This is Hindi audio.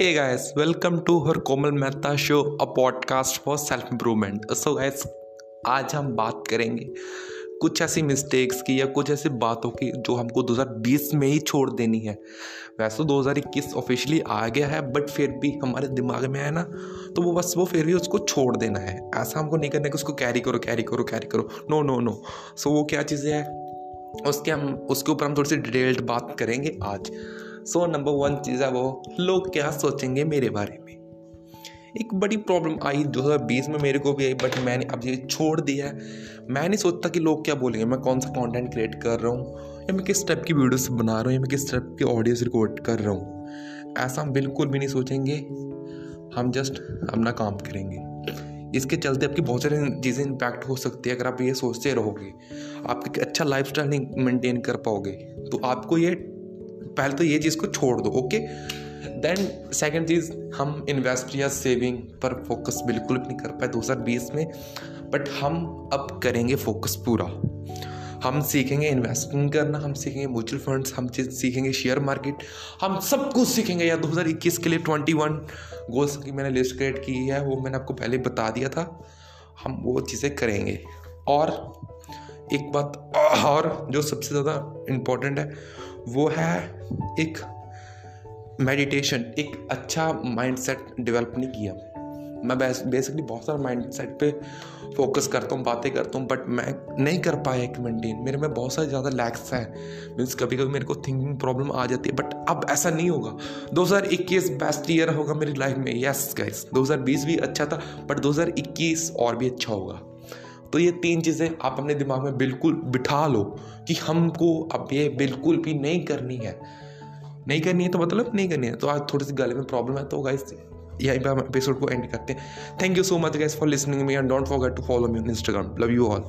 Hey guys, welcome to her Komal Mehta show, a podcast for self improvement. So guys, आज हम बात करेंगे कुछ ऐसी मिस्टेक्स की या कुछ ऐसी बातों की जो हमको 2020 में ही छोड़ देनी है। वैसे तो 2021 ऑफिशियली आ गया है बट फिर भी हमारे दिमाग में है ना तो वो बस वो फिर भी उसको छोड़ देना है। ऐसा हमको नहीं करना कि उसको कैरी करो कैरी करो कैरी करो। नो नो नो सो वो क्या चीज़ें हैं उसके हम उसके ऊपर हम थोड़ी सी डिटेल्ड बात करेंगे आज। सो नंबर वन चीज़ है वो, लोग क्या सोचेंगे मेरे बारे में? एक बड़ी प्रॉब्लम आई 2020 में मेरे को भी आई बट मैंने अब ये छोड़ दिया है। मैं नहीं सोचता कि लोग क्या बोलेंगे, मैं कौन सा कंटेंट क्रिएट कर रहा हूँ, या मैं किस टाइप की वीडियोस बना रहा हूँ, या मैं किस टाइप की ऑडियोस रिकॉर्ड कर रहा हूँ। ऐसा हम बिल्कुल भी नहीं सोचेंगे। हम जस्ट अपना काम करेंगे। इसके चलते आपकी बहुत सारी चीज़ें इम्पैक्ट हो सकती है, अगर आप ये सोचते रहोगे। आप एक अच्छा लाइफ स्टाइल नहीं मेनटेन कर पाओगे तो आपको ये पहले तो ये चीज़ को छोड़ दो ओके देन सेकेंड चीज़, हम इन्वेस्ट या सेविंग पर फोकस बिल्कुल भी नहीं कर पाए 2020 में बट हम अब करेंगे फोकस पूरा। हम सीखेंगे इन्वेस्टिंग करना, हम सीखेंगे म्यूचुअल फंड्स हम सीखेंगे शेयर मार्केट हम सब कुछ सीखेंगे। या 2021 के लिए 21 गोल्स की मैंने लिस्ट क्रिएट की है, वो मैंने आपको पहले बता दिया था। हम वो चीज़ें करेंगे। और एक बात और जो सबसे ज़्यादा इम्पोर्टेंट है वो है एक मेडिटेशन एक अच्छा माइंडसेट डेवलप नहीं किया। मैं बेसिकली बहुत सारा माइंडसेट पे फोकस करता हूँ, बातें करता हूँ बट मैं नहीं कर पाया एक मेंटेन मेरे में बहुत सारे ज़्यादा लैक्स हैं। मीन्स कभी कभी मेरे को थिंकिंग प्रॉब्लम आ जाती है बट अब ऐसा नहीं होगा। 2021 बेस्ट ईयर होगा मेरी लाइफ में। यस गाइस 2020 भी अच्छा था बट 2021 और भी अच्छा होगा। तो ये तीन चीज़ें आप अपने दिमाग में बिल्कुल बिठा लो कि हमको अब ये बिल्कुल भी नहीं करनी है। नहीं करनी है तो मतलब नहीं करनी है। तो आज थोड़ी सी गले में प्रॉब्लम है तो गाइस यही पर हम एपिसोड को एंड करते हैं। Thank you so much guys for listening me and don't forget to follow me on Instagram love you all